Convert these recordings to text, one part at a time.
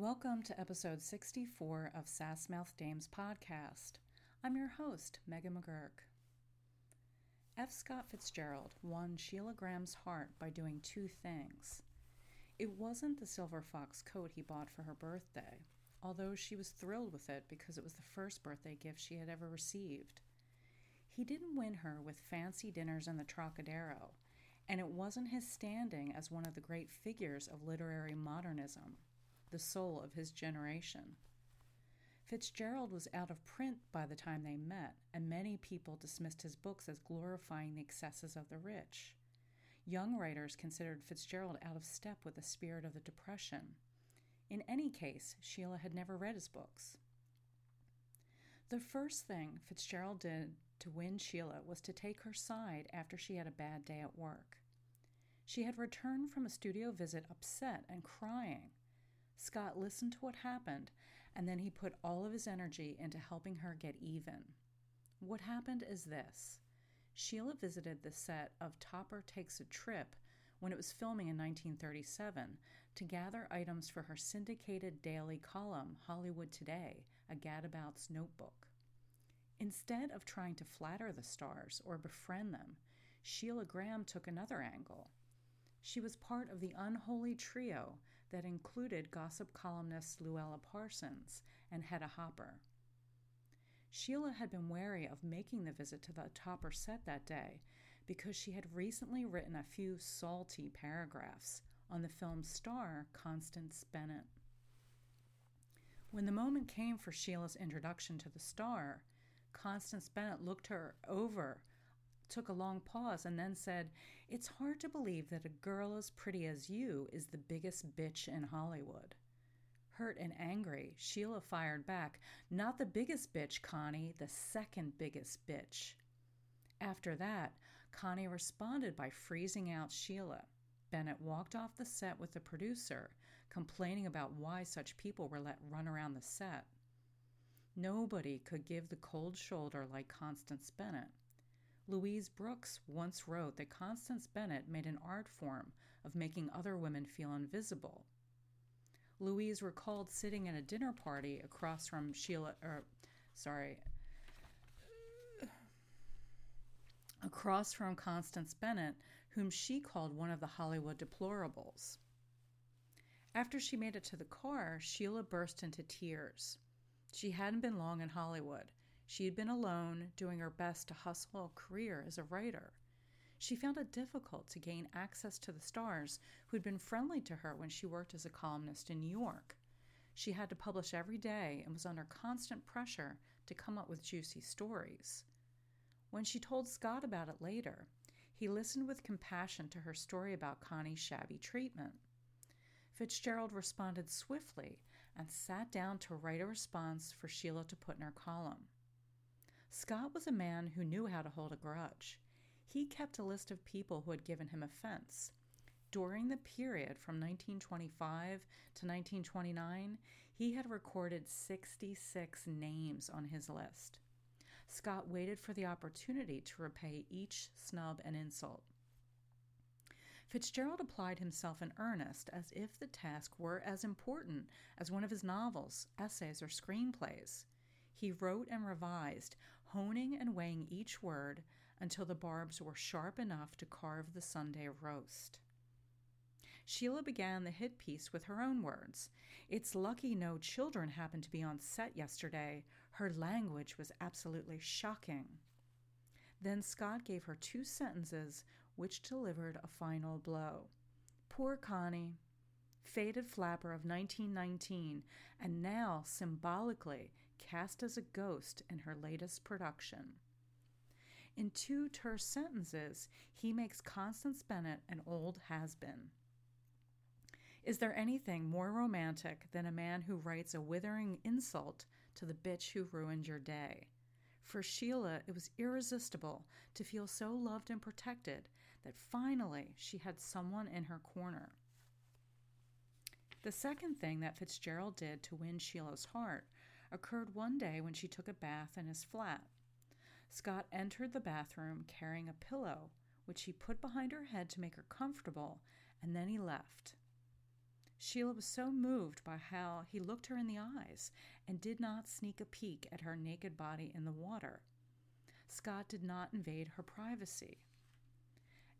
Welcome to episode 64 of Sassmouth Dames podcast. I'm your host, Megan McGurk. F. Scott Fitzgerald won Sheila Graham's heart by doing two things. It wasn't the silver fox coat he bought for her birthday, although she was thrilled with it because it was the first birthday gift she had ever received. He didn't win her with fancy dinners in the Trocadero, and it wasn't his standing as one of the great figures of literary modernism the soul of his generation. Fitzgerald was out of print by the time they met, and many people dismissed his books as glorifying the excesses of the rich. Young writers considered Fitzgerald out of step with the spirit of the Depression. In any case, Sheila had never read his books. The first thing Fitzgerald did to win Sheila was to take her side after she had a bad day at work. She had returned from a studio visit upset and crying. Scott listened to what happened, and then he put all of his energy into helping her get even. What happened is this Sheila visited the set of Topper Takes a Trip when it was filming in 1937 to gather items for her syndicated daily column, Hollywood Today, a gadabout's notebook. Instead of trying to flatter the stars or befriend them, Sheila Graham took another angle. She was part of the unholy trio that included gossip columnists Louella Parsons and Hedda Hopper. Sheila had been wary of making the visit to the Topper set that day because she had recently written a few salty paragraphs on the film's star, Constance Bennett. When the moment came for Sheila's introduction to the star, Constance Bennett looked her over took a long pause and then said, It's hard to believe that a girl as pretty as you is the biggest bitch in Hollywood. Hurt and angry, Sheila fired back, Not the biggest bitch, Connie, the second biggest bitch. After that, Connie responded by freezing out Sheila. Bennett walked off the set with the producer, complaining about why such people were let run around the set. Nobody could give the cold shoulder like Constance Bennett. Louise Brooks once wrote that Constance Bennett made an art form of making other women feel invisible. Louise recalled sitting at a dinner party across from Sheila, or sorry, across from Constance Bennett, whom she called one of the Hollywood deplorables. After she made it to the car, Sheila burst into tears. She hadn't been long in Hollywood. She had been alone, doing her best to hustle a career as a writer. She found it difficult to gain access to the stars who had been friendly to her when she worked as a columnist in New York. She had to publish every day and was under constant pressure to come up with juicy stories. When she told Scott about it later, he listened with compassion to her story about Connie's shabby treatment. Fitzgerald responded swiftly and sat down to write a response for Sheila to put in her column. Scott was a man who knew how to hold a grudge. He kept a list of people who had given him offense. During the period from 1925 to 1929, he had recorded 66 names on his list. Scott waited for the opportunity to repay each snub and insult. Fitzgerald applied himself in earnest as if the task were as important as one of his novels, essays, or screenplays. He wrote and revised, honing and weighing each word until the barbs were sharp enough to carve the Sunday roast. Sheila began the hit piece with her own words. It's lucky no children happened to be on set yesterday. Her language was absolutely shocking. Then Scott gave her two sentences which delivered a final blow. Poor Connie faded flapper of 1919, and now symbolically cast as a ghost in her latest production. In two terse sentences, he makes Constance Bennett an old has been. Is there anything more romantic than a man who writes a withering insult to the bitch who ruined your day? For Sheila, it was irresistible to feel so loved and protected that finally she had someone in her corner. The second thing that Fitzgerald did to win Sheila's heart occurred one day when she took a bath in his flat. Scott entered the bathroom carrying a pillow, which he put behind her head to make her comfortable, and then he left. Sheila was so moved by how he looked her in the eyes and did not sneak a peek at her naked body in the water. Scott did not invade her privacy.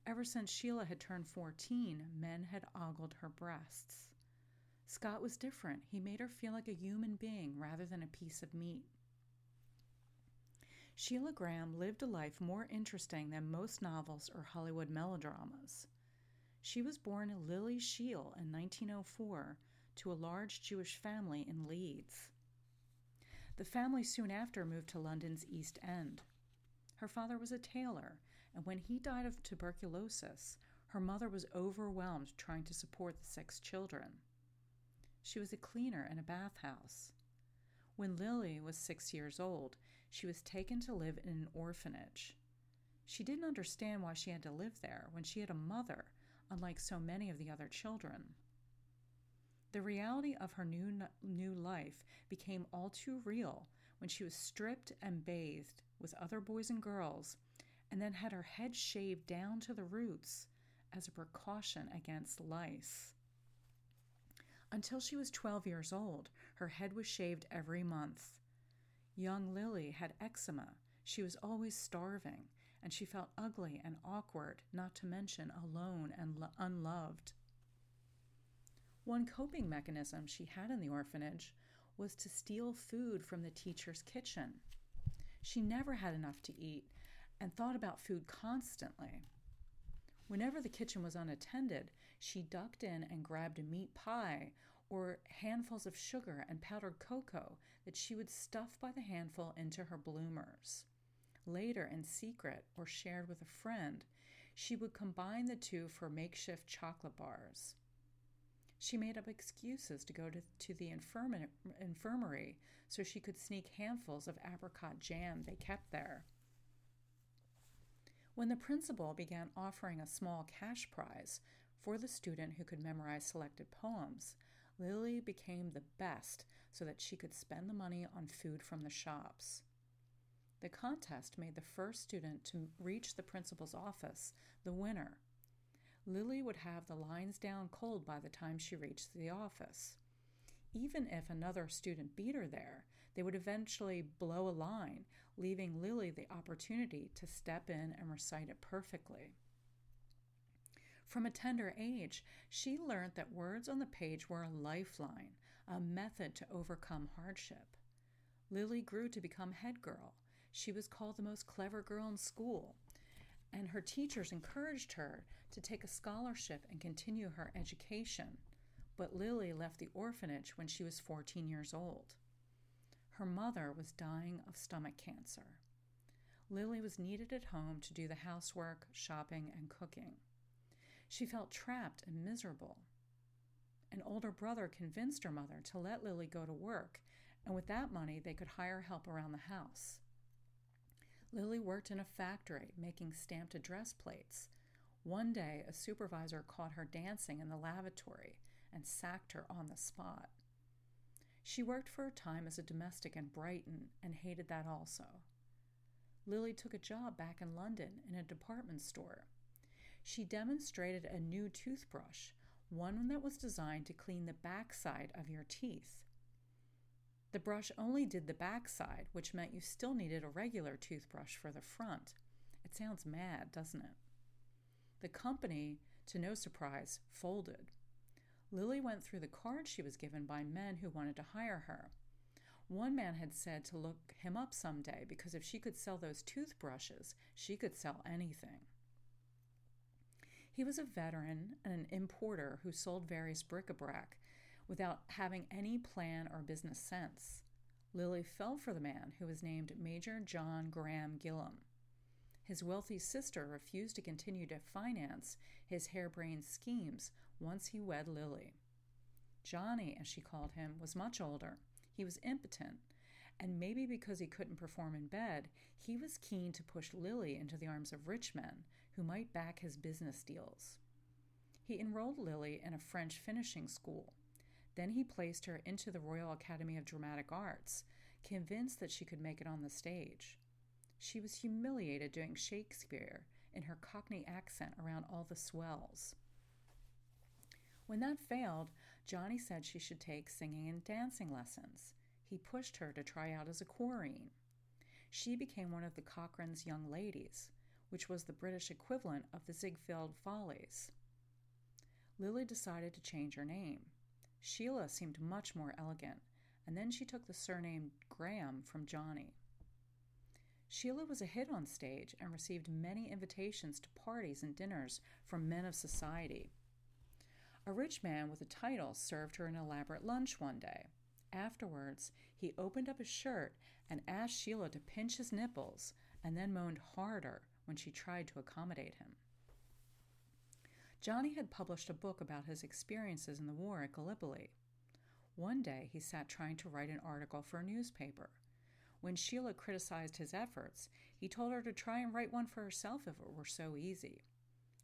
Ever since Sheila had turned 14, men had ogled her breasts. Scott was different. He made her feel like a human being rather than a piece of meat. Sheila Graham lived a life more interesting than most novels or Hollywood melodramas. She was born Lily Shiel in 1904 to a large Jewish family in Leeds. The family soon after moved to London's East End. Her father was a tailor, and when he died of tuberculosis, her mother was overwhelmed trying to support the six children. She was a cleaner in a bathhouse. When Lily was six years old, she was taken to live in an orphanage. She didn't understand why she had to live there when she had a mother, unlike so many of the other children. The reality of her new, new life became all too real when she was stripped and bathed with other boys and girls, and then had her head shaved down to the roots as a precaution against lice. Until she was 12 years old, her head was shaved every month. Young Lily had eczema. She was always starving, and she felt ugly and awkward, not to mention alone and lo- unloved. One coping mechanism she had in the orphanage was to steal food from the teacher's kitchen. She never had enough to eat and thought about food constantly. Whenever the kitchen was unattended, she ducked in and grabbed a meat pie or handfuls of sugar and powdered cocoa that she would stuff by the handful into her bloomers. Later, in secret or shared with a friend, she would combine the two for makeshift chocolate bars. She made up excuses to go to, to the infirma- infirmary so she could sneak handfuls of apricot jam they kept there. When the principal began offering a small cash prize for the student who could memorize selected poems, Lily became the best so that she could spend the money on food from the shops. The contest made the first student to reach the principal's office the winner. Lily would have the lines down cold by the time she reached the office. Even if another student beat her there, they would eventually blow a line, leaving Lily the opportunity to step in and recite it perfectly. From a tender age, she learned that words on the page were a lifeline, a method to overcome hardship. Lily grew to become head girl. She was called the most clever girl in school, and her teachers encouraged her to take a scholarship and continue her education. But Lily left the orphanage when she was 14 years old. Her mother was dying of stomach cancer. Lily was needed at home to do the housework, shopping, and cooking. She felt trapped and miserable. An older brother convinced her mother to let Lily go to work, and with that money, they could hire help around the house. Lily worked in a factory making stamped address plates. One day, a supervisor caught her dancing in the lavatory and sacked her on the spot. She worked for a time as a domestic in Brighton and hated that also. Lily took a job back in London in a department store she demonstrated a new toothbrush, one that was designed to clean the backside of your teeth. The brush only did the backside, which meant you still needed a regular toothbrush for the front. It sounds mad, doesn't it? The company, to no surprise, folded. Lily went through the cards she was given by men who wanted to hire her. One man had said to look him up someday because if she could sell those toothbrushes, she could sell anything. He was a veteran and an importer who sold various bric a brac without having any plan or business sense. Lily fell for the man who was named Major John Graham Gillam. His wealthy sister refused to continue to finance his harebrained schemes once he wed Lily. Johnny, as she called him, was much older. He was impotent, and maybe because he couldn't perform in bed, he was keen to push Lily into the arms of rich men who might back his business deals. He enrolled Lily in a French finishing school. Then he placed her into the Royal Academy of Dramatic Arts, convinced that she could make it on the stage. She was humiliated doing Shakespeare in her Cockney accent around all the swells. When that failed, Johnny said she should take singing and dancing lessons. He pushed her to try out as a chorine. She became one of the Cochran's young ladies, which was the British equivalent of the Ziegfeld Follies. Lily decided to change her name. Sheila seemed much more elegant, and then she took the surname Graham from Johnny. Sheila was a hit on stage and received many invitations to parties and dinners from men of society. A rich man with a title served her an elaborate lunch one day. Afterwards, he opened up his shirt and asked Sheila to pinch his nipples and then moaned harder when she tried to accommodate him. Johnny had published a book about his experiences in the war at Gallipoli. One day he sat trying to write an article for a newspaper. When Sheila criticized his efforts, he told her to try and write one for herself if it were so easy.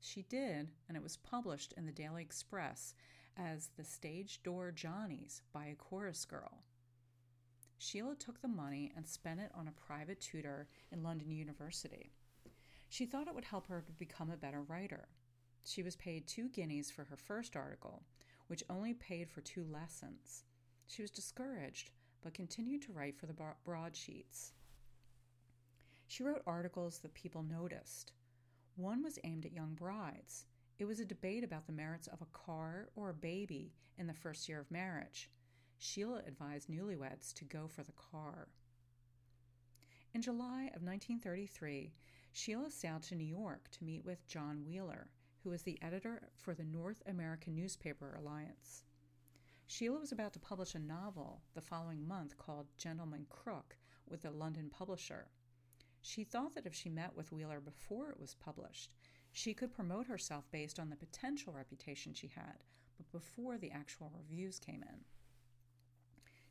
She did, and it was published in the Daily Express as The Stage Door Johnnies by a chorus girl. Sheila took the money and spent it on a private tutor in London University. She thought it would help her to become a better writer. She was paid two guineas for her first article, which only paid for two lessons. She was discouraged, but continued to write for the broadsheets. She wrote articles that people noticed. One was aimed at young brides. It was a debate about the merits of a car or a baby in the first year of marriage. Sheila advised newlyweds to go for the car. In July of 1933, Sheila sailed to New York to meet with John Wheeler, who was the editor for the North American Newspaper Alliance. Sheila was about to publish a novel the following month called Gentleman Crook with a London publisher. She thought that if she met with Wheeler before it was published, she could promote herself based on the potential reputation she had, but before the actual reviews came in.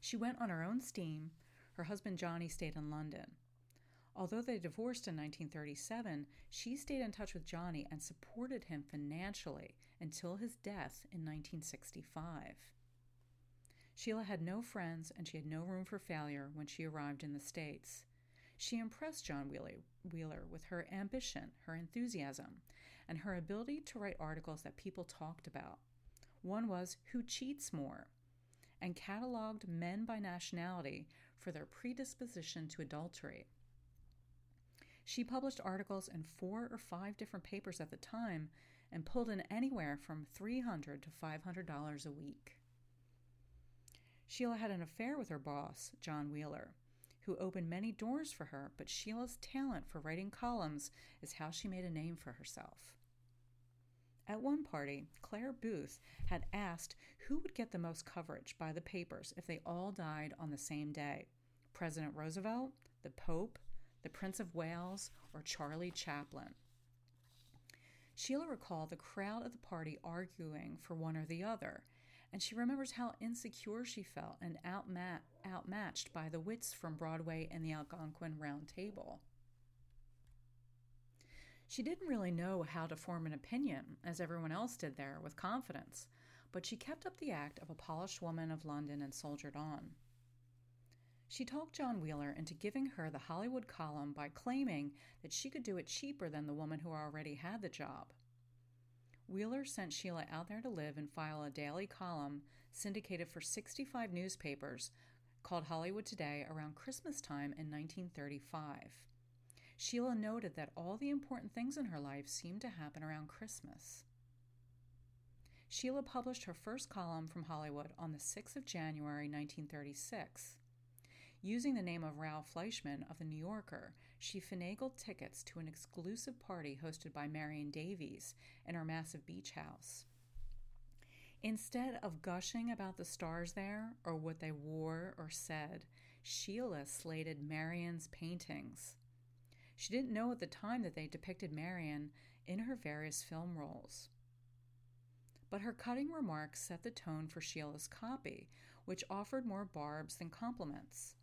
She went on her own steam. Her husband Johnny stayed in London. Although they divorced in 1937, she stayed in touch with Johnny and supported him financially until his death in 1965. Sheila had no friends and she had no room for failure when she arrived in the States. She impressed John Wheeler with her ambition, her enthusiasm, and her ability to write articles that people talked about. One was Who Cheats More? and cataloged men by nationality for their predisposition to adultery. She published articles in four or five different papers at the time and pulled in anywhere from 300 to $500 a week. Sheila had an affair with her boss, John Wheeler, who opened many doors for her, but Sheila's talent for writing columns is how she made a name for herself. At one party, Clare Boothe had asked who would get the most coverage by the papers if they all died on the same day President Roosevelt, the Pope, the Prince of Wales, or Charlie Chaplin. Sheila recalled the crowd at the party arguing for one or the other, and she remembers how insecure she felt and outma- outmatched by the wits from Broadway and the Algonquin Round Table. She didn't really know how to form an opinion, as everyone else did there, with confidence, but she kept up the act of a polished woman of London and soldiered on. She talked John Wheeler into giving her the Hollywood column by claiming that she could do it cheaper than the woman who already had the job. Wheeler sent Sheila out there to live and file a daily column syndicated for 65 newspapers called Hollywood Today around Christmas time in 1935. Sheila noted that all the important things in her life seemed to happen around Christmas. Sheila published her first column from Hollywood on the 6th of January 1936. Using the name of Ralph Fleischmann of The New Yorker, she finagled tickets to an exclusive party hosted by Marion Davies in her massive beach house. Instead of gushing about the stars there or what they wore or said, Sheila slated Marion's paintings. She didn't know at the time that they depicted Marion in her various film roles. But her cutting remarks set the tone for Sheila's copy, which offered more barbs than compliments.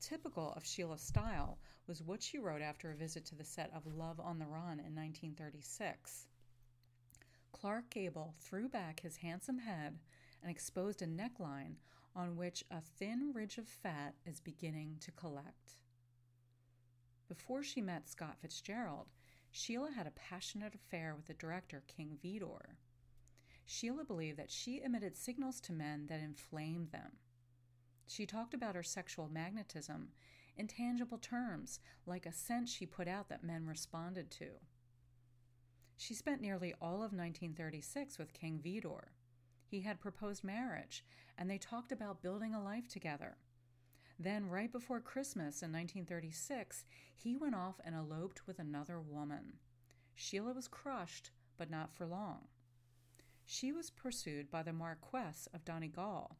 Typical of Sheila's style was what she wrote after a visit to the set of Love on the Run in 1936. Clark Gable threw back his handsome head and exposed a neckline on which a thin ridge of fat is beginning to collect. Before she met Scott Fitzgerald, Sheila had a passionate affair with the director King Vidor. Sheila believed that she emitted signals to men that inflamed them. She talked about her sexual magnetism in tangible terms, like a scent she put out that men responded to. She spent nearly all of 1936 with King Vidor. He had proposed marriage, and they talked about building a life together. Then, right before Christmas in 1936, he went off and eloped with another woman. Sheila was crushed, but not for long. She was pursued by the Marquess of Donegall,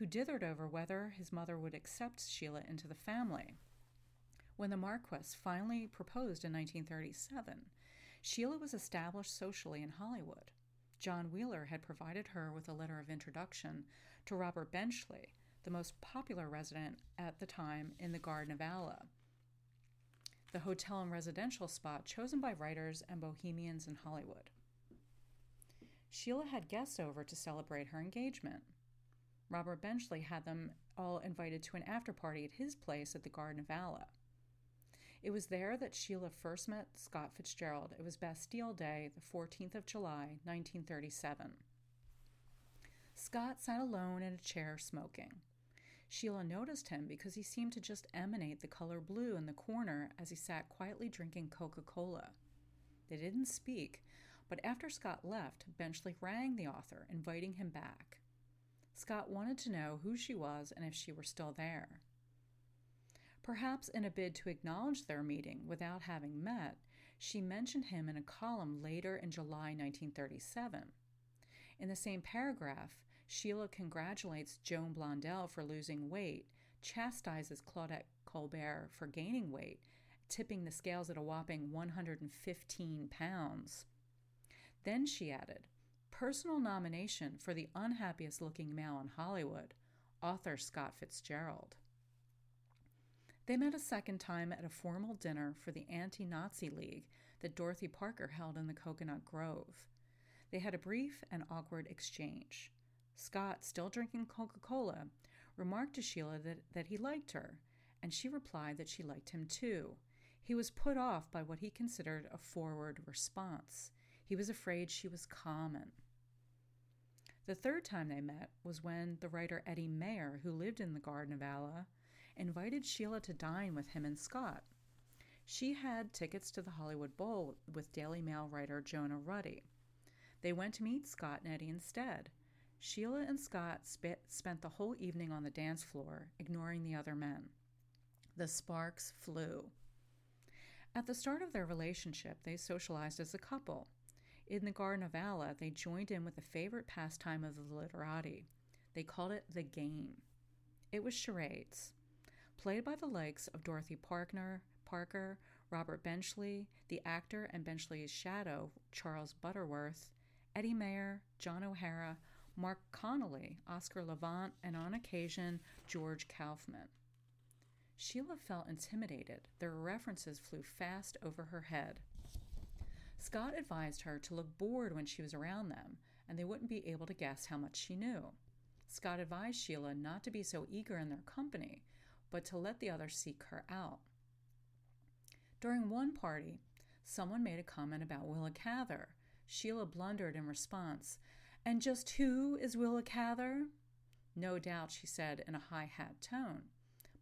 who dithered over whether his mother would accept Sheila into the family. When the Marquess finally proposed in 1937, Sheila was established socially in Hollywood. John Wheeler had provided her with a letter of introduction to Robert Benchley, the most popular resident at the time in the Garden of Allah, the hotel and residential spot chosen by writers and bohemians in Hollywood. Sheila had guests over to celebrate her engagement. Robert Benchley had them all invited to an after party at his place at the Garden of Allah. It was there that Sheila first met Scott Fitzgerald. It was Bastille Day, the 14th of July, 1937. Scott sat alone in a chair smoking. Sheila noticed him because he seemed to just emanate the color blue in the corner as he sat quietly drinking Coca Cola. They didn't speak, but after Scott left, Benchley rang the author, inviting him back. Scott wanted to know who she was and if she were still there. Perhaps in a bid to acknowledge their meeting without having met, she mentioned him in a column later in July 1937. In the same paragraph, Sheila congratulates Joan Blondell for losing weight, chastises Claudette Colbert for gaining weight, tipping the scales at a whopping 115 pounds. Then she added, personal nomination for the unhappiest looking male in Hollywood, author Scott Fitzgerald. They met a second time at a formal dinner for the Anti Nazi League that Dorothy Parker held in the Cocoanut Grove. They had a brief and awkward exchange. Scott, still drinking Coca Cola, remarked to Sheila that, that he liked her, and she replied that she liked him too. He was put off by what he considered a forward response. He was afraid she was common. The third time they met was when the writer Eddie Mayer, who lived in the Garden of Allah, invited Sheila to dine with him and Scott. She had tickets to the Hollywood Bowl with Daily Mail writer Jonah Ruddy. They went to meet Scott and Eddie instead. Sheila and Scott sp- spent the whole evening on the dance floor, ignoring the other men. The sparks flew. At the start of their relationship, they socialized as a couple. In the Garden of Allah, they joined in with a favorite pastime of the literati. They called it the game. It was charades, played by the likes of Dorothy Parker, Parker, Robert Benchley, the actor and Benchley's shadow, Charles Butterworth, Eddie Mayer, John O'Hara, Marc Connelly, Oscar Levant, and on occasion, George Kaufman. Sheila felt intimidated. Their references flew fast over her head. Scott advised her to look bored when she was around them, and they wouldn't be able to guess how much she knew. Scott advised Sheila not to be so eager in their company, but to let the others seek her out. During one party, someone made a comment about Willa Cather. Sheila blundered in response, and just who is Willa Cather? No doubt, she said in a high hat tone.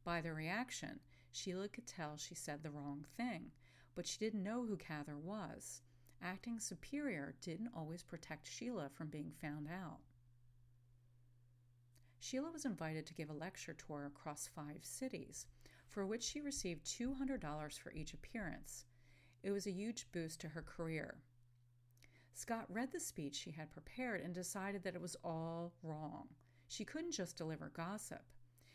By the reaction, Sheila could tell she said the wrong thing, but she didn't know who Cather was. Acting superior didn't always protect Sheila from being found out. Sheila was invited to give a lecture tour across five cities, for which she received $200 for each appearance. It was a huge boost to her career. Scott read the speech she had prepared and decided that it was all wrong. She couldn't just deliver gossip.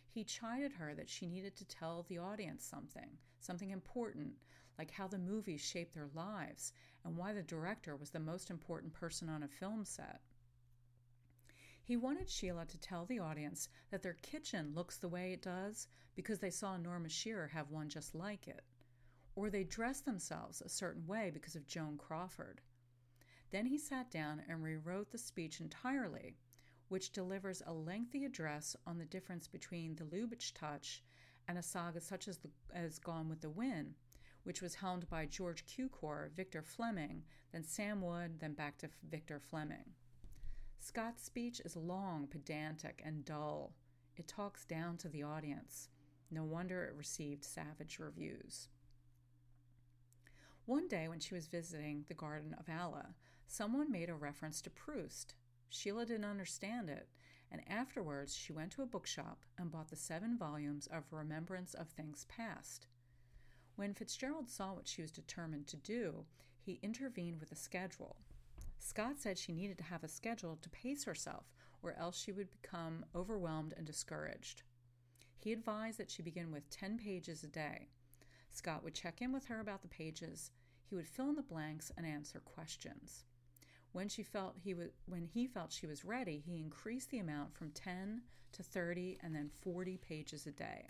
He chided her that she needed to tell the audience something, something important, like how the movies shaped their lives and why the director was the most important person on a film set. He wanted Sheila to tell the audience that their kitchen looks the way it does because they saw Norma Shearer have one just like it, or they dress themselves a certain way because of Joan Crawford. Then he sat down and rewrote the speech entirely, which delivers a lengthy address on the difference between the Lubitsch touch and a saga such as, the, as Gone with the Wind, which was helmed by George Cukor, Victor Fleming, then Sam Wood, then back to Victor Fleming. Scott's speech is long, pedantic, and dull. It talks down to the audience. No wonder it received savage reviews. One day, when she was visiting the Garden of Allah, someone made a reference to Proust. Sheila didn't understand it, and afterwards she went to a bookshop and bought the seven volumes of Remembrance of Things Past. When Fitzgerald saw what she was determined to do, he intervened with a schedule. Scott said she needed to have a schedule to pace herself, or else she would become overwhelmed and discouraged. He advised that she begin with 10 pages a day. Scott would check in with her about the pages. He would fill in the blanks and answer questions. When she felt he was when he felt she was ready, he increased the amount from 10 to 30 and then 40 pages a day.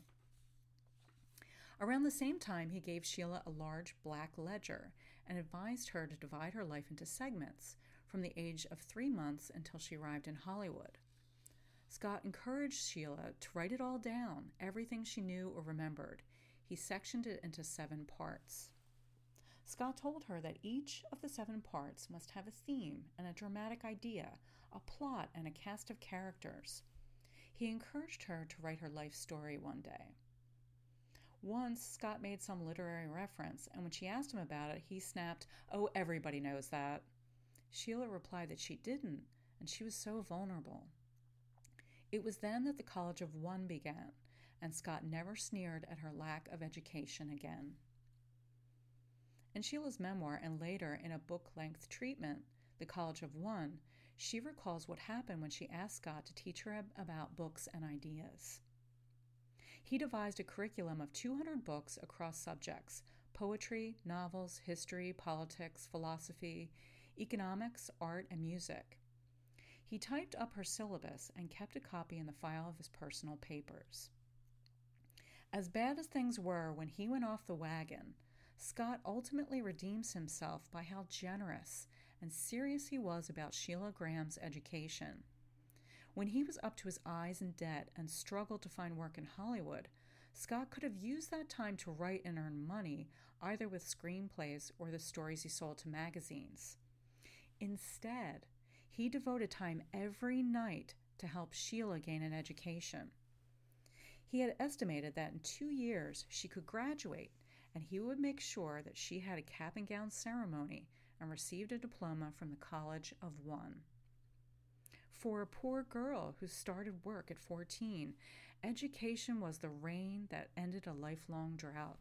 Around the same time, he gave Sheila a large black ledger and advised her to divide her life into segments from the age of three months until she arrived in Hollywood. Scott encouraged Sheila to write it all down, everything she knew or remembered. He sectioned it into seven parts. Scott told her that each of the seven parts must have a theme and a dramatic idea, a plot, and a cast of characters. He encouraged her to write her life story one day. Once, Scott made some literary reference, and when she asked him about it, he snapped, Oh, everybody knows that. Sheila replied that she didn't, and she was so vulnerable. It was then that the College of One began, and Scott never sneered at her lack of education again. In Sheila's memoir and later in a book length treatment, The College of One, she recalls what happened when she asked Scott to teach her about books and ideas. He devised a curriculum of 200 books across subjects poetry, novels, history, politics, philosophy, economics, art, and music. He typed up her syllabus and kept a copy in the file of his personal papers. As bad as things were when he went off the wagon, Scott ultimately redeems himself by how generous and serious he was about Sheila Graham's education. When he was up to his eyes in debt and struggled to find work in Hollywood, Scott could have used that time to write and earn money, either with screenplays or the stories he sold to magazines. Instead, he devoted time every night to help Sheila gain an education. He had estimated that in two years she could graduate, and he would make sure that she had a cap and gown ceremony and received a diploma from the College of One. For a poor girl who started work at 14, education was the rain that ended a lifelong drought.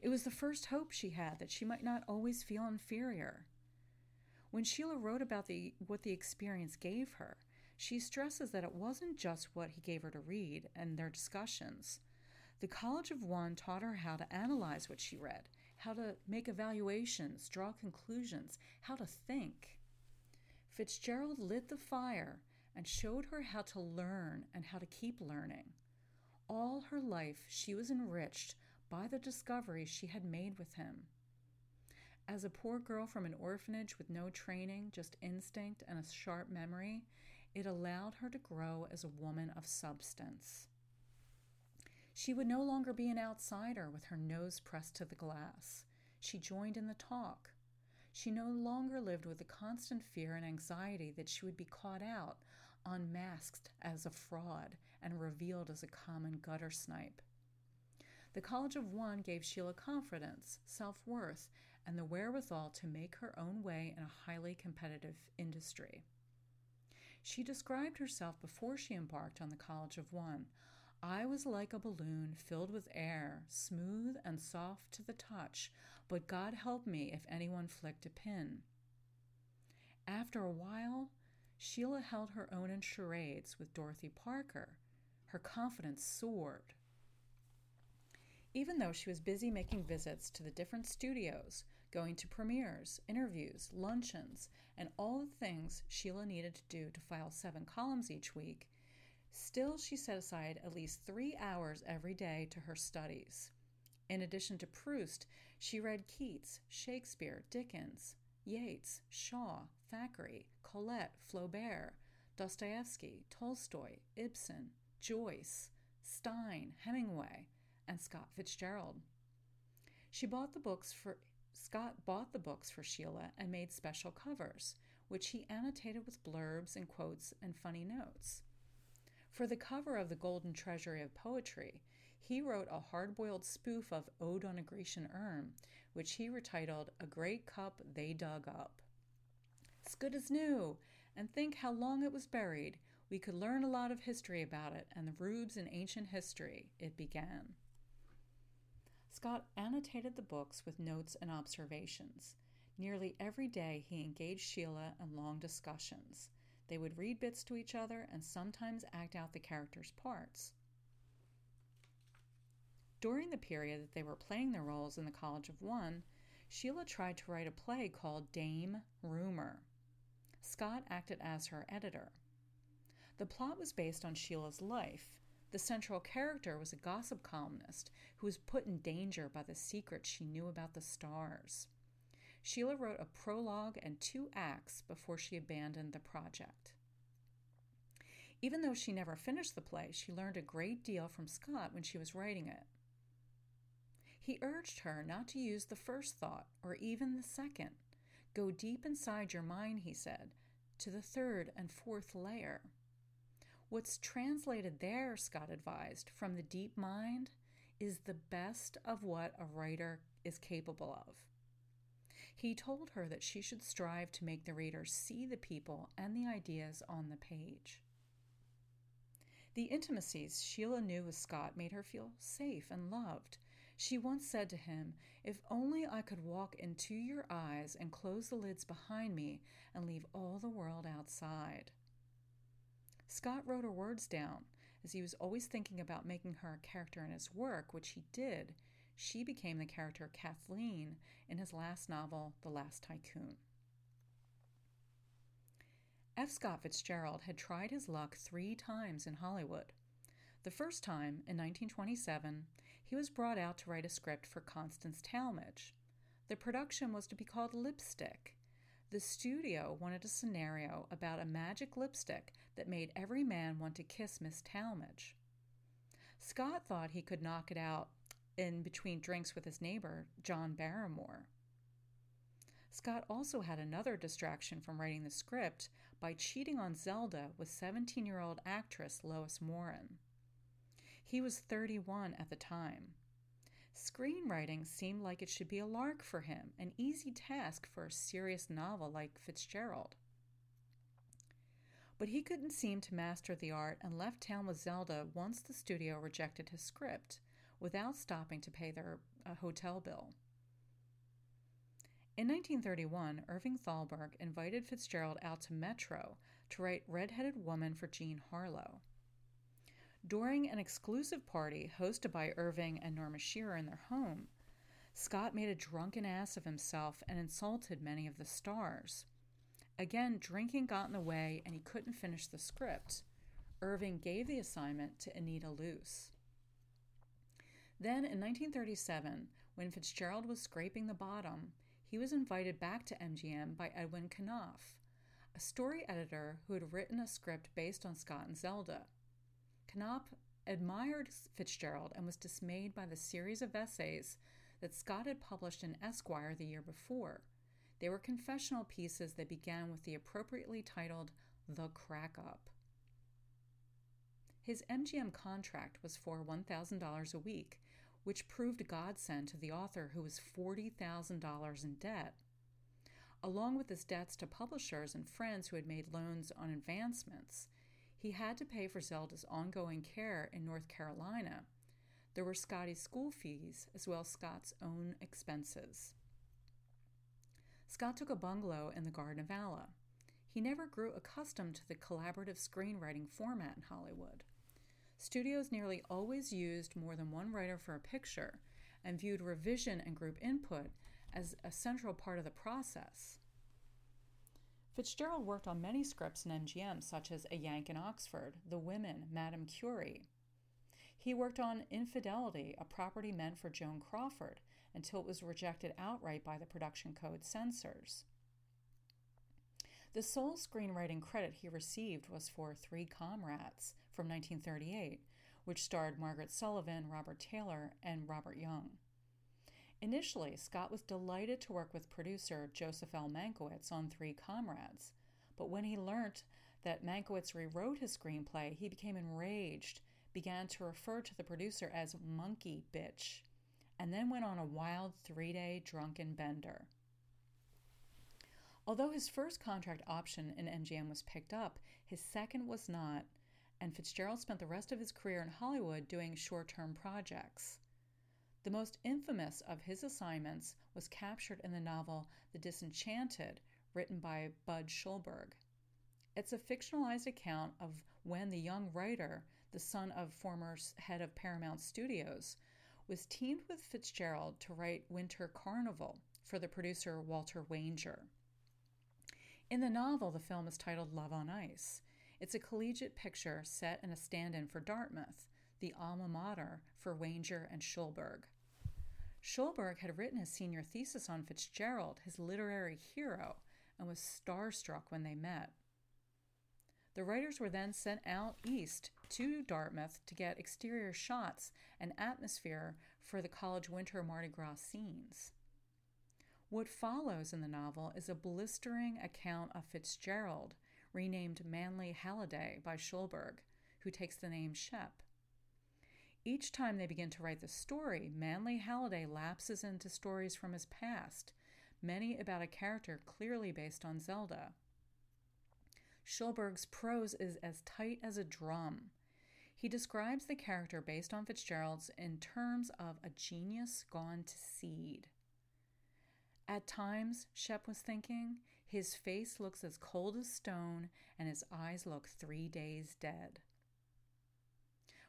It was the first hope she had that she might not always feel inferior. When Sheila wrote about the, what the experience gave her, she stresses that it wasn't just what he gave her to read and their discussions. The College of One taught her how to analyze what she read, how to make evaluations, draw conclusions, how to think. Fitzgerald lit the fire and showed her how to learn and how to keep learning. All her life, she was enriched by the discoveries she had made with him. As a poor girl from an orphanage with no training, just instinct and a sharp memory, it allowed her to grow as a woman of substance. She would no longer be an outsider with her nose pressed to the glass. She joined in the talk. She no longer lived with the constant fear and anxiety that she would be caught out, unmasked as a fraud, and revealed as a common gutter snipe. The College of One gave Sheila confidence, self worth, and the wherewithal to make her own way in a highly competitive industry. She described herself before she embarked on the College of One. I was like a balloon filled with air, smooth and soft to the touch, but God help me if anyone flicked a pin. After a while, Sheila held her own in charades with Dorothy Parker. Her confidence soared. Even though she was busy making visits to the different studios, going to premieres, interviews, luncheons, and all the things Sheila needed to do to file seven columns each week, still she set aside at least three hours every day to her studies. In addition to Proust, she read Keats, Shakespeare, Dickens, Yeats, Shaw, Thackeray, Colette, Flaubert, Dostoevsky, Tolstoy, Ibsen, Joyce, Stein, Hemingway, and Scott Fitzgerald. She bought the books for Scott bought the books for Sheila and made special covers, which he annotated with blurbs and quotes and funny notes. For the cover of the Golden Treasury of Poetry, he wrote a hard boiled spoof of Ode on a Grecian Urn, which he retitled A Great Cup They Dug Up. It's good as new, and think how long it was buried. We could learn a lot of history about it and the rubes in ancient history, it began. Scott annotated the books with notes and observations. Nearly every day he engaged Sheila in long discussions. They would read bits to each other and sometimes act out the characters' parts. During the period that they were playing their roles in the College of One, Sheila tried to write a play called Dame Rumor. Scott acted as her editor. The plot was based on Sheila's life. The central character was a gossip columnist who was put in danger by the secrets she knew about the stars. Sheila wrote a prologue and two acts before she abandoned the project. Even though she never finished the play, she learned a great deal from Scott when she was writing it. He urged her not to use the first thought or even the second. Go deep inside your mind, he said, to the third and fourth layer. What's translated there, Scott advised, from the deep mind is the best of what a writer is capable of. He told her that she should strive to make the reader see the people and the ideas on the page. The intimacies Sheila knew with Scott made her feel safe and loved, she once said to him, If only I could walk into your eyes and close the lids behind me and leave all the world outside. Scott wrote her words down. As he was always thinking about making her a character in his work, which he did, she became the character Kathleen in his last novel, The Last Tycoon. F. Scott Fitzgerald had tried his luck three times in Hollywood. The first time, in 1927, he was brought out to write a script for Constance Talmadge. The production was to be called Lipstick. The studio wanted a scenario about a magic lipstick that made every man want to kiss Miss Talmadge. Scott thought he could knock it out in between drinks with his neighbor, John Barrymore. Scott also had another distraction from writing the script by cheating on Zelda with 17 year old actress Lois Moran. He was 31 at the time. Screenwriting seemed like it should be a lark for him, an easy task for a serious novel like Fitzgerald. But he couldn't seem to master the art and left town with Zelda once the studio rejected his script, without stopping to pay their uh, hotel bill. In 1931, Irving Thalberg invited Fitzgerald out to Metro to write Red-Headed Woman for Jean Harlow. During an exclusive party hosted by Irving and Norma Shearer in their home, Scott made a drunken ass of himself and insulted many of the stars. Again, drinking got in the way and he couldn't finish the script. Irving gave the assignment to Anita Loos. Then, in 1937, when Fitzgerald was scraping the bottom, he was invited back to MGM by Edwin Knopf, a story editor who had written a script based on Scott and Zelda. Knopf admired Fitzgerald and was dismayed by the series of essays that Scott had published in Esquire the year before. They were confessional pieces that began with the appropriately titled The Crack Up. His MGM contract was for $1,000 a week, which proved a godsend to the author who was $40,000 in debt. Along with his debts to publishers and friends who had made loans on advancements, he had to pay for Zelda's ongoing care in North Carolina. There were Scotty's school fees as well as Scott's own expenses. Scott took a bungalow in the Garden of Allah. He never grew accustomed to the collaborative screenwriting format in Hollywood. Studios nearly always used more than one writer for a picture and viewed revision and group input as a central part of the process. Fitzgerald worked on many scripts in MGM, such as A Yank in Oxford, The Women, Madame Curie. He worked on Infidelity, a property meant for Joan Crawford, until it was rejected outright by the production code censors. The sole screenwriting credit he received was for Three Comrades from 1938, which starred Margaret Sullavan, Robert Taylor, and Robert Young. Initially, Scott was delighted to work with producer Joseph L. Mankiewicz on Three Comrades, but when he learned that Mankiewicz rewrote his screenplay, he became enraged, began to refer to the producer as Monkey Bitch, and then went on a wild three day drunken bender. Although his first contract option in MGM was picked up, his second was not, and Fitzgerald spent the rest of his career in Hollywood doing short term projects. The most infamous of his assignments was captured in the novel The Disenchanted, written by Budd Schulberg. It's a fictionalized account of when the young writer, the son of former head of Paramount Studios, was teamed with Fitzgerald to write Winter Carnival for the producer Walter Wanger. In the novel, the film is titled Love on Ice. It's a collegiate picture set in a stand in for Dartmouth, the alma mater for Wanger and Schulberg. Schulberg had written his senior thesis on Fitzgerald, his literary hero, and was starstruck when they met. The writers were then sent out east to Dartmouth to get exterior shots and atmosphere for the college winter Mardi Gras scenes. What follows in the novel is a blistering account of Fitzgerald, renamed Manly Halliday by Schulberg, who takes the name Shep. Each time they begin to write the story, Manly Halliday lapses into stories from his past, many about a character clearly based on Zelda. Schulberg's prose is as tight as a drum. He describes the character based on Fitzgerald's in terms of a genius gone to seed. At times, Shep was thinking, his face looks as cold as stone and his eyes look three days dead.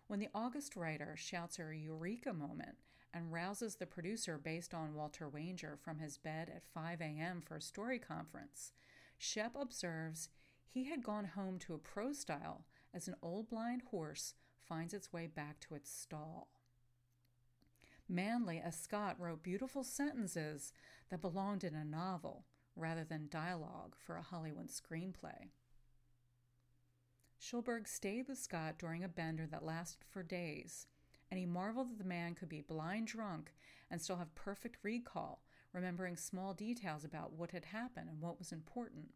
When the August writer shouts a eureka moment and rouses the producer based on Walter Wanger from his bed at 5 a.m. for a story conference, Shep observes he had gone home to a prose style as an old blind horse finds its way back to its stall. Manly as Scott wrote beautiful sentences that belonged in a novel rather than dialogue for a Hollywood screenplay. Schulberg stayed with Scott during a bender that lasted for days, and he marveled that the man could be blind drunk and still have perfect recall, remembering small details about what had happened and what was important.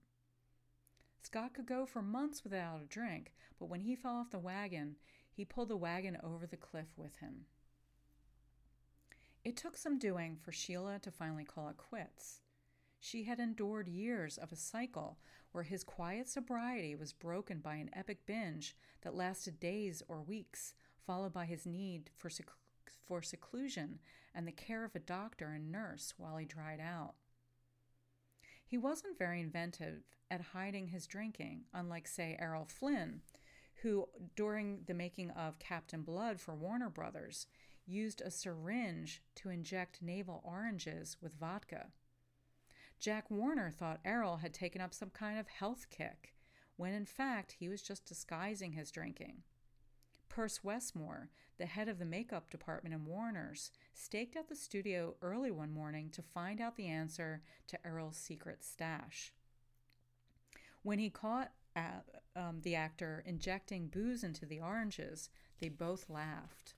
Scott could go for months without a drink, but when he fell off the wagon, he pulled the wagon over the cliff with him. It took some doing for Sheila to finally call it quits. She had endured years of a cycle where his quiet sobriety was broken by an epic binge that lasted days or weeks, followed by his need for, sec- for seclusion and the care of a doctor and nurse while he dried out. He wasn't very inventive at hiding his drinking, unlike, say, Errol Flynn, who, during the making of Captain Blood for Warner Brothers, used a syringe to inject navel oranges with vodka. Jack Warner thought Errol had taken up some kind of health kick, when in fact he was just disguising his drinking. Perce Westmore, the head of the makeup department in Warner's, staked out the studio early one morning to find out the answer to Errol's secret stash. When he caught uh, um, the actor injecting booze into the oranges, they both laughed.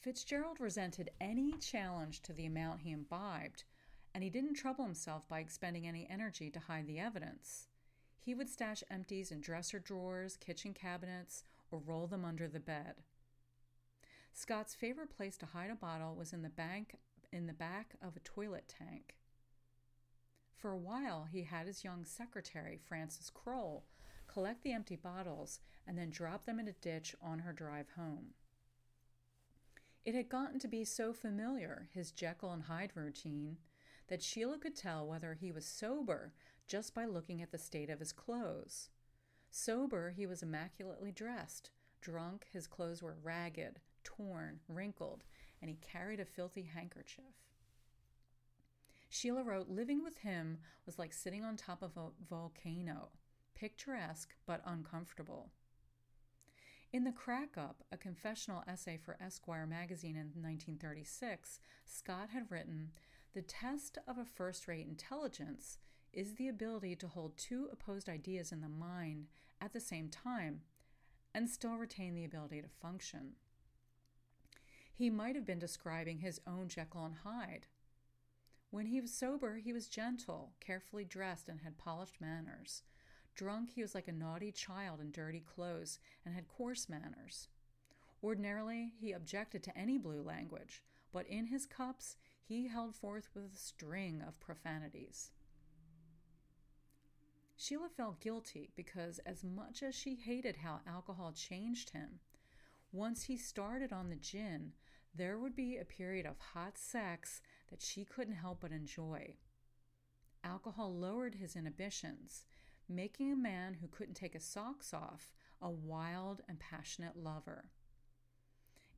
Fitzgerald resented any challenge to the amount he imbibed, and he didn't trouble himself by expending any energy to hide the evidence. He would stash empties in dresser drawers, kitchen cabinets, or roll them under the bed. Scott's favorite place to hide a bottle was in the bank in the back of a toilet tank. For a while, he had his young secretary, Frances Kroll, collect the empty bottles and then drop them in a ditch on her drive home. It had gotten to be so familiar, his Jekyll and Hyde routine, that Sheila could tell whether he was sober just by looking at the state of his clothes. Sober, he was immaculately dressed. Drunk, his clothes were ragged, torn, wrinkled, and he carried a filthy handkerchief. Sheila wrote, Living with him was like sitting on top of a volcano, picturesque but uncomfortable. In The Crack Up, a confessional essay for Esquire magazine in 1936, Scott had written The test of a first rate intelligence is the ability to hold two opposed ideas in the mind at the same time and still retain the ability to function. He might have been describing his own Jekyll and Hyde. When he was sober, he was gentle, carefully dressed, and had polished manners. Drunk, he was like a naughty child in dirty clothes and had coarse manners. Ordinarily, he objected to any blue language, but in his cups he held forth with a string of profanities. Sheila felt guilty because, as much as she hated how alcohol changed him, once he started on the gin, there would be a period of hot sex that she couldn't help but enjoy. Alcohol lowered his inhibitions, making a man who couldn't take his socks off a wild and passionate lover.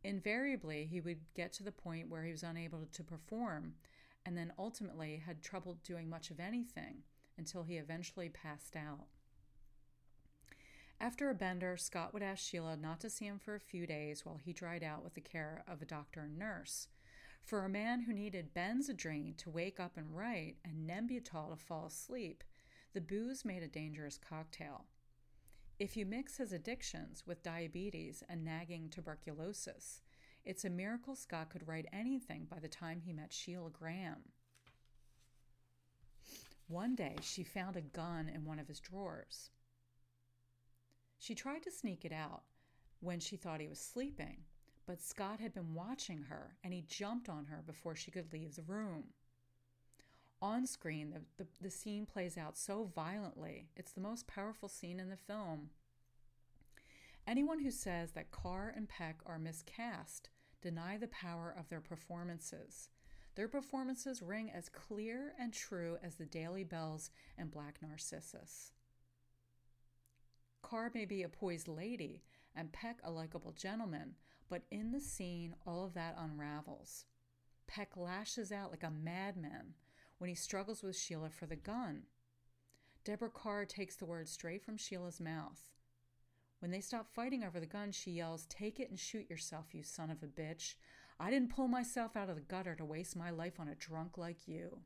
Invariably, he would get to the point where he was unable to perform and then ultimately had trouble doing much of anything until he eventually passed out. After a bender, Scott would ask Sheila not to see him for a few days while he dried out with the care of a doctor and nurse. For a man who needed Benzedrine to wake up and write and Nembutal to fall asleep, the booze made a dangerous cocktail. If you mix his addictions with diabetes and nagging tuberculosis, it's a miracle Scott could write anything by the time he met Sheila Graham. One day, she found a gun in one of his drawers. She tried to sneak it out when she thought he was sleeping, but Scott had been watching her and he jumped on her before she could leave the room. On screen, the, the, the, scene plays out so violently. It's the most powerful scene in the film. Anyone who says that Kerr and Peck are miscast deny the power of their performances. Their performances ring as clear and true as the Daily Bells and Black Narcissus. Kerr may be a poised lady and Peck a likable gentleman, but in the scene, all of that unravels. Peck lashes out like a madman when he struggles with Sheila for the gun. Deborah Kerr takes the words straight from Sheila's mouth. When they stop fighting over the gun, she yells, Take it and shoot yourself, you son of a bitch. I didn't pull myself out of the gutter to waste my life on a drunk like you.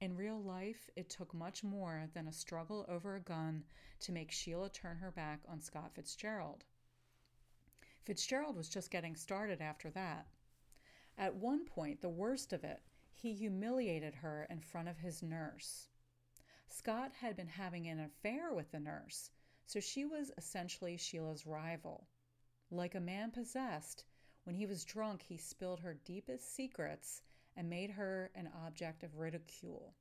In real life, it took much more than a struggle over a gun to make Sheila turn her back on Scott Fitzgerald. Fitzgerald was just getting started after that. At one point, the worst of it, he humiliated her in front of his nurse. Scott had been having an affair with the nurse, so she was essentially Sheila's rival. Like a man possessed, when he was drunk, he spilled her deepest secrets and made her an object of ridicule.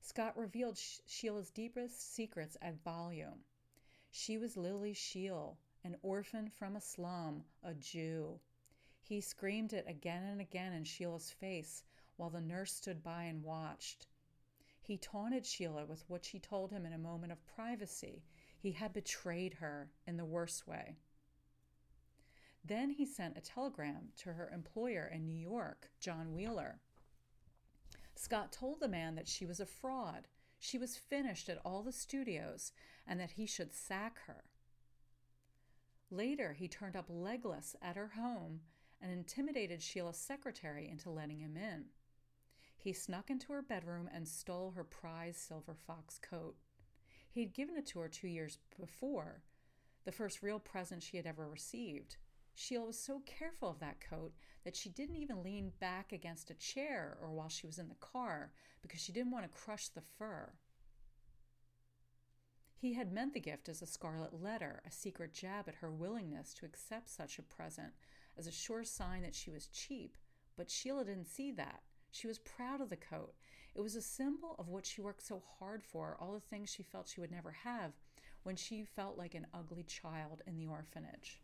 Scott revealed Sheila's deepest secrets at volume. She was Lily Sheil, an orphan from a slum, a Jew. He screamed it again and again in Sheila's face while the nurse stood by and watched. He taunted Sheila with what she told him in a moment of privacy. He had betrayed her in the worst way. Then he sent a telegram to her employer in New York, John Wheeler. Scott told the man that she was a fraud, she was finished at all the studios, and that he should sack her. Later, he turned up legless at her home and intimidated Sheila's secretary into letting him in. He snuck into her bedroom and stole her prized silver fox coat. He had given it to her two years before, the first real present she had ever received. Sheila was so careful of that coat that she didn't even lean back against a chair or while she was in the car because she didn't want to crush the fur. He had meant the gift as a scarlet letter, a secret jab at her willingness to accept such a present as a sure sign that she was cheap, but Sheila didn't see that. She was proud of the coat. It was a symbol of what she worked so hard for, all the things she felt she would never have when she felt like an ugly child in the orphanage.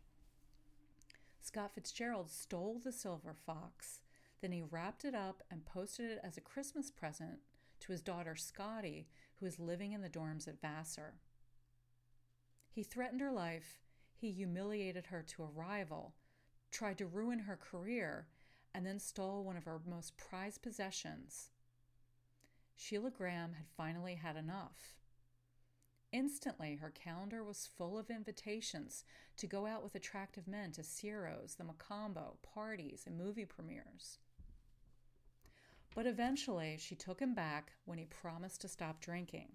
Scott Fitzgerald stole the silver fox. Then he wrapped it up and posted it as a Christmas present to his daughter Scotty, who was living in the dorms at Vassar. He threatened her life, he humiliated her to a rival, tried to ruin her career, and then stole one of her most prized possessions. Sheila Graham had finally had enough. Instantly, her calendar was full of invitations to go out with attractive men to Ciro's, the Mocambo, parties, and movie premieres. But eventually, she took him back when he promised to stop drinking.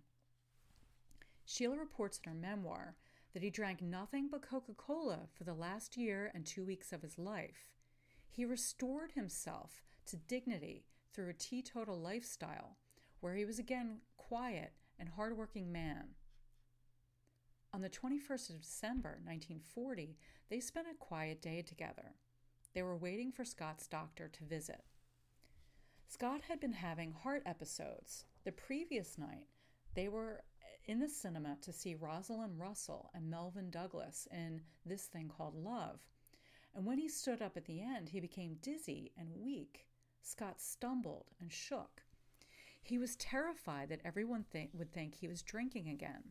Sheila reports in her memoir that he drank nothing but Coca Cola for the last year and two weeks of his life. He restored himself to dignity through a teetotal lifestyle where he was again quiet and hardworking man. On the 21st of December, 1940, they spent a quiet day together. They were waiting for Scott's doctor to visit. Scott had been having heart episodes. The previous night, they were in the cinema to see Rosalind Russell and Melvyn Douglas in This Thing Called Love. And when he stood up at the end, he became dizzy and weak. Scott stumbled and shook. He was terrified that everyone th- would think he was drinking again.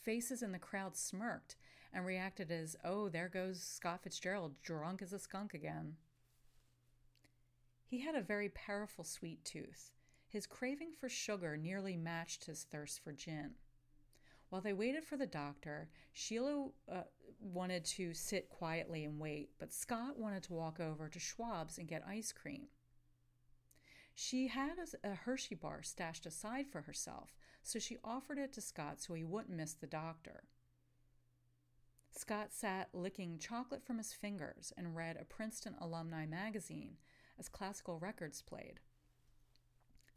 Faces in the crowd smirked and reacted as, oh, there goes Scott Fitzgerald, drunk as a skunk again. He had a very powerful sweet tooth. His craving for sugar nearly matched his thirst for gin. While they waited for the doctor, Sheila uh, wanted to sit quietly and wait, but Scott wanted to walk over to Schwab's and get ice cream. She had a Hershey bar stashed aside for herself, so she offered it to Scott so he wouldn't miss the doctor. Scott sat licking chocolate from his fingers and read a Princeton alumni magazine as classical records played.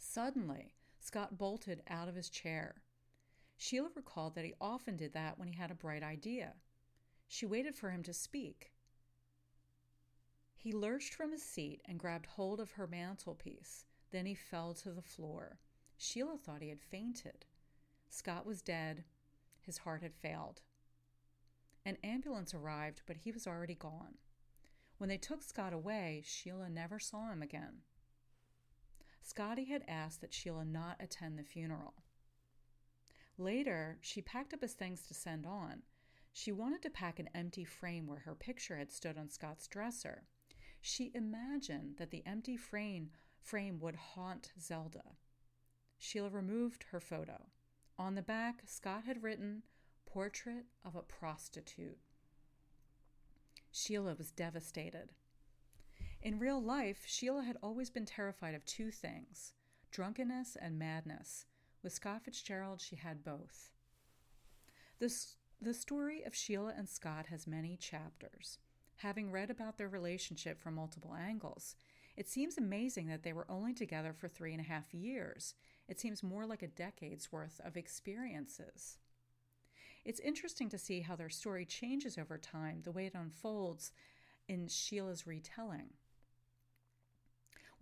Suddenly, Scott bolted out of his chair. Sheila recalled that he often did that when he had a bright idea. She waited for him to speak. He lurched from his seat and grabbed hold of her mantelpiece. Then he fell to the floor. Sheila thought he had fainted. Scott was dead. His heart had failed. An ambulance arrived, but he was already gone. When they took Scott away, Sheila never saw him again. Scotty had asked that Sheila not attend the funeral. Later, she packed up his things to send on. She wanted to pack an empty frame where her picture had stood on Scott's dresser. She imagined that the empty frame, frame would haunt Zelda. Sheila removed her photo. On the back, Scott had written, Portrait of a Prostitute. Sheila was devastated. In real life, Sheila had always been terrified of two things drunkenness and madness. With Scott Fitzgerald, she had both. This, the story of Sheila and Scott has many chapters. Having read about their relationship from multiple angles, it seems amazing that they were only together for three and a half years. It seems more like a decade's worth of experiences. It's interesting to see how their story changes over time, the way it unfolds in Sheila's retelling.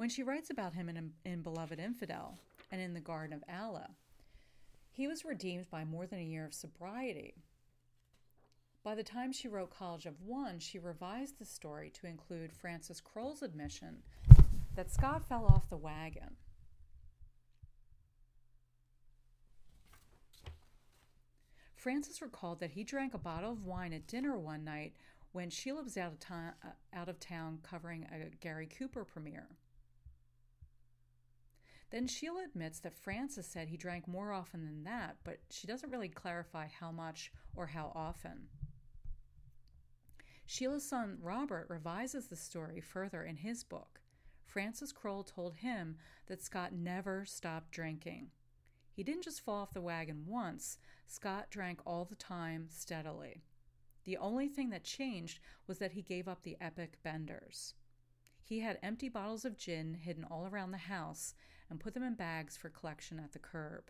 When she writes about him in, in Beloved Infidel and in The Garden of Allah, he was redeemed by more than a year of sobriety. By the time she wrote College of One, she revised the story to include Frances Kroll's admission that Scott fell off the wagon. Frances recalled that he drank a bottle of wine at dinner one night when Sheila was out of, ta- uh, out of town covering a Gary Cooper premiere. Then Sheila admits that Frances said he drank more often than that, but she doesn't really clarify how much or how often. Sheila's son Robert revises the story further in his book. Frances Kroll told him that Scott never stopped drinking. He didn't just fall off the wagon once, Scott drank all the time, steadily. The only thing that changed was that he gave up the epic benders. He had empty bottles of gin hidden all around the house and put them in bags for collection at the curb.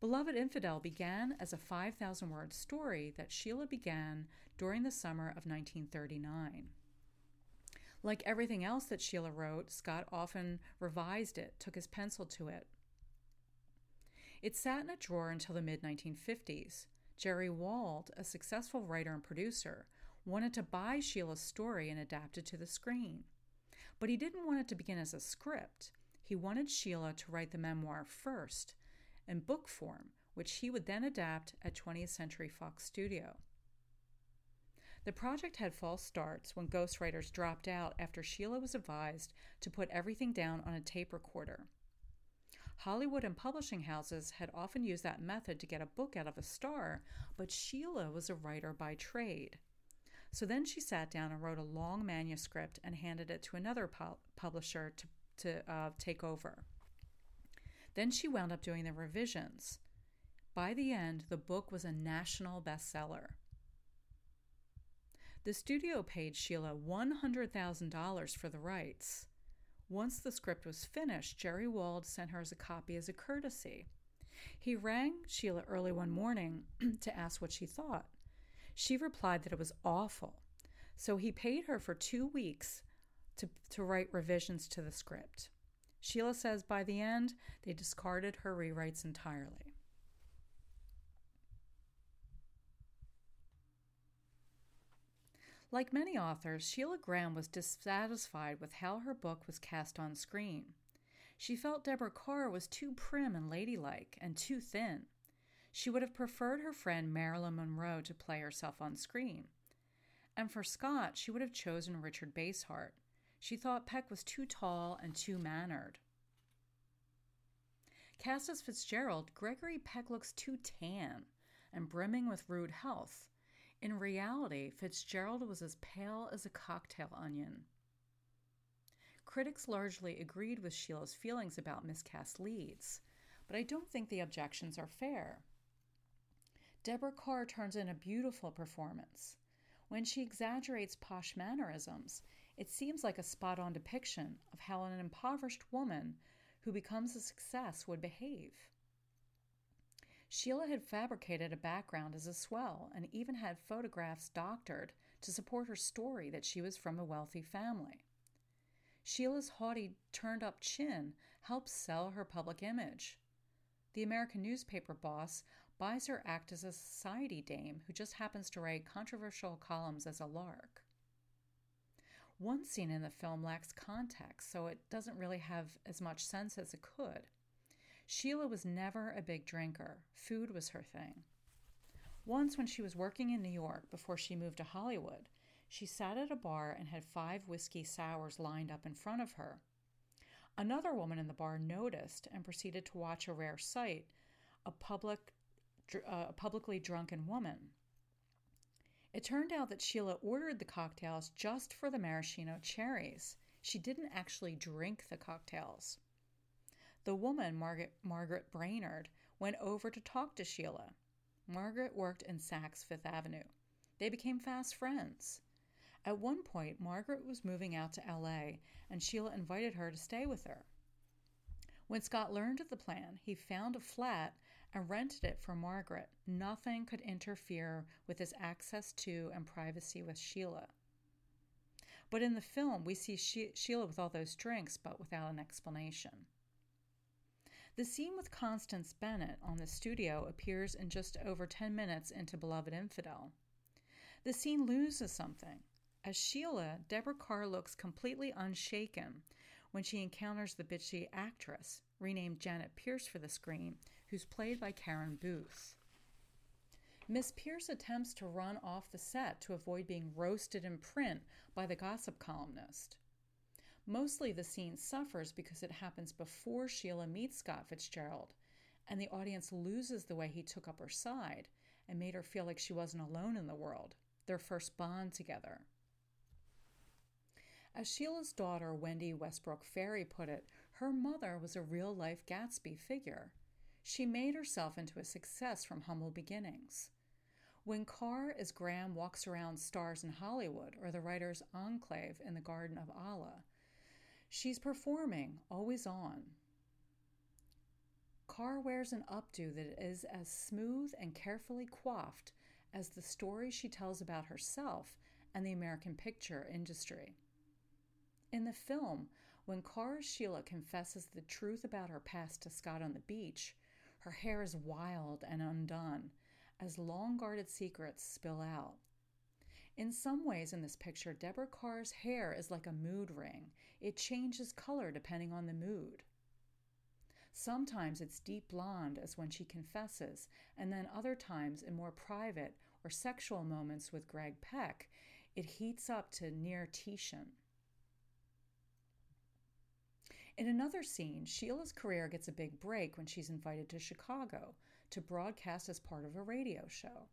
Beloved Infidel began as a 5,000 word story that Sheila began during the summer of 1939. Like everything else that Sheila wrote, Scott often revised it, took his pencil to it. It sat in a drawer until the mid 1950s. Jerry Wald, a successful writer and producer, wanted to buy Sheila's story and adapt it to the screen. But he didn't want it to begin as a script. He wanted Sheila to write the memoir first, in book form, which he would then adapt at 20th Century Fox Studio. The project had false starts when ghostwriters dropped out after Sheila was advised to put everything down on a tape recorder. Hollywood and publishing houses had often used that method to get a book out of a star, but Sheila was a writer by trade. So then she sat down and wrote a long manuscript and handed it to another pu- publisher to, to uh, take over. Then she wound up doing the revisions. By the end, the book was a national bestseller. The studio paid Sheila $100,000 for the rights. Once the script was finished, Jerry Wald sent her as a copy as a courtesy. He rang Sheila early one morning to ask what she thought. She replied that it was awful, so he paid her for two weeks to, to write revisions to the script. Sheila says by the end, they discarded her rewrites entirely. Like many authors, Sheila Graham was dissatisfied with how her book was cast on screen. She felt Deborah Kerr was too prim and ladylike and too thin. She would have preferred her friend Marilyn Monroe to play herself on screen. And for Scott, she would have chosen Richard Basehart. She thought Peck was too tall and too mannered. Cast as Fitzgerald, Gregory Peck looks too tan and brimming with rude health. In reality, Fitzgerald was as pale as a cocktail onion. Critics largely agreed with Sheila's feelings about miscast leads, but I don't think the objections are fair. Deborah Kerr turns in a beautiful performance. When she exaggerates posh mannerisms, it seems like a spot on depiction of how an impoverished woman who becomes a success would behave. Sheila had fabricated a background as a swell and even had photographs doctored to support her story that she was from a wealthy family. Sheila's haughty, turned up chin helps sell her public image. The American newspaper boss buys her act as a society dame who just happens to write controversial columns as a lark. One scene in the film lacks context, so it doesn't really have as much sense as it could. Sheila was never a big drinker, food was her thing. Once, when she was working in New York before she moved to Hollywood, she sat at a bar and had five whiskey sours lined up in front of her. Another woman in the bar noticed and proceeded to watch a rare sight a, public, Uh, a publicly drunken woman. It turned out that Sheila ordered the cocktails just for the maraschino cherries. She didn't actually drink the cocktails. The woman, Margaret, Margaret Brainerd, went over to talk to Sheila. Margaret worked in Saks Fifth Avenue. They became fast friends. At one point, Margaret was moving out to LA, and Sheila invited her to stay with her. When Scott learned of the plan, he found a flat and rented it for Margaret. Nothing could interfere with his access to and privacy with Sheila. But in the film, we see she- Sheila with all those drinks, but without an explanation. The scene with Constance Bennett on the studio appears in just over 10 minutes into Beloved Infidel. The scene loses something. As Sheila, Deborah Kerr looks completely unshaken when she encounters the bitchy actress, renamed Janet Pierce for the screen, who's played by Karin Booth. Miss Pierce attempts to run off the set to avoid being roasted in print by the gossip columnist. Mostly the scene suffers because it happens before Sheila meets Scott Fitzgerald, and the audience loses the way he took up her side and made her feel like she wasn't alone in the world, their first bond together. As Sheila's daughter, Wendy Westbrook Fairey, put it, her mother was a real life Gatsby figure. She made herself into a success from humble beginnings. When Kerr as Graham walks around stars in Hollywood or the writer's enclave in the Garden of Allah, She's performing, always on. Kerr wears an updo that is as smooth and carefully coiffed as the story she tells about herself and the American picture industry. In the film, when Kerr Sheila confesses the truth about her past to Scott on the beach, her hair is wild and undone as long guarded secrets spill out. In some ways, in this picture, Deborah Kerr's hair is like a mood ring. It changes color depending on the mood. Sometimes it's deep blonde, as when she confesses, and then other times, in more private or sexual moments with Greg Peck, it heats up to near Titian. In another scene, Sheila's career gets a big break when she's invited to Chicago to broadcast as part of a radio show.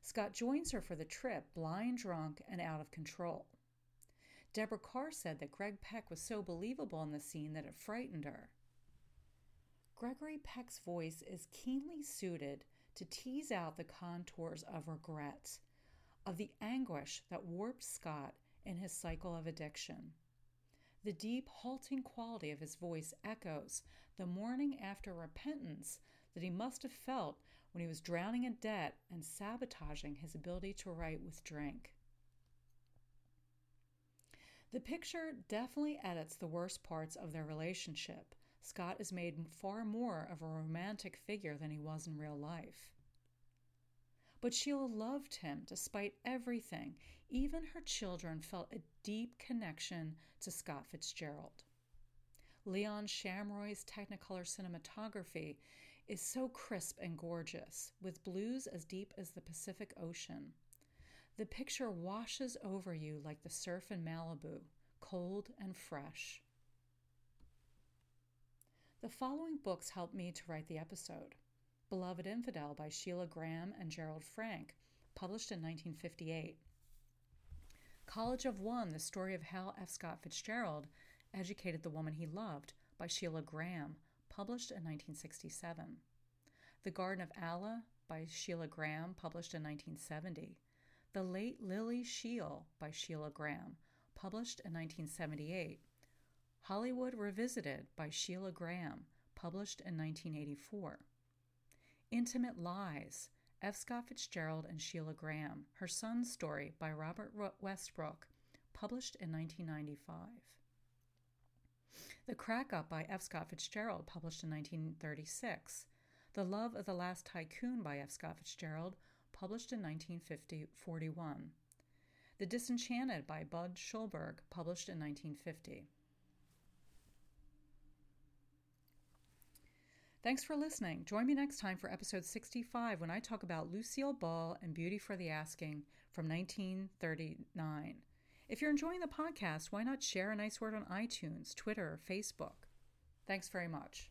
Scott joins her for the trip, blind drunk and out of control. Deborah Kerr said that Greg Peck was so believable in the scene that it frightened her. Gregory Peck's voice is keenly suited to tease out the contours of regret, of the anguish that warped Scott in his cycle of addiction. The deep, halting quality of his voice echoes the morning after repentance that he must have felt when he was drowning in debt and sabotaging his ability to write with drink. The picture definitely edits the worst parts of their relationship. Scott is made far more of a romantic figure than he was in real life. But Sheila loved him despite everything. Even her children felt a deep connection to Scott Fitzgerald. Leon Shamroy's Technicolor cinematography is so crisp and gorgeous, with blues as deep as the Pacific Ocean. The picture washes over you like the surf in Malibu, cold and fresh. The following books helped me to write the episode Beloved Infidel by Sheila Graham and Gerald Frank, published in 1958. College of One, the story of Hal F. Scott Fitzgerald educated the woman he loved by Sheila Graham, published in 1967. The Garden of Allah by Sheila Graham, published in 1970. The Late Lily Sheil by Sheila Graham, published in 1978. Hollywood Revisited by Sheila Graham, published in 1984. Intimate Lies, F. Scott Fitzgerald and Sheila Graham, Her Son's Story by Robert Westbrook, published in 1995. The Crack Up by F. Scott Fitzgerald, published in 1936. The Love of the Last Tycoon by F. Scott Fitzgerald, published in 1941. The Disenchanted by Budd Schulberg, published in 1950. Thanks for listening. Join me next time for episode 65 when I talk about Lucille Ball and Beauty for the Asking from 1939. If you're enjoying the podcast, why not share a nice word on iTunes, Twitter, or Facebook? Thanks very much.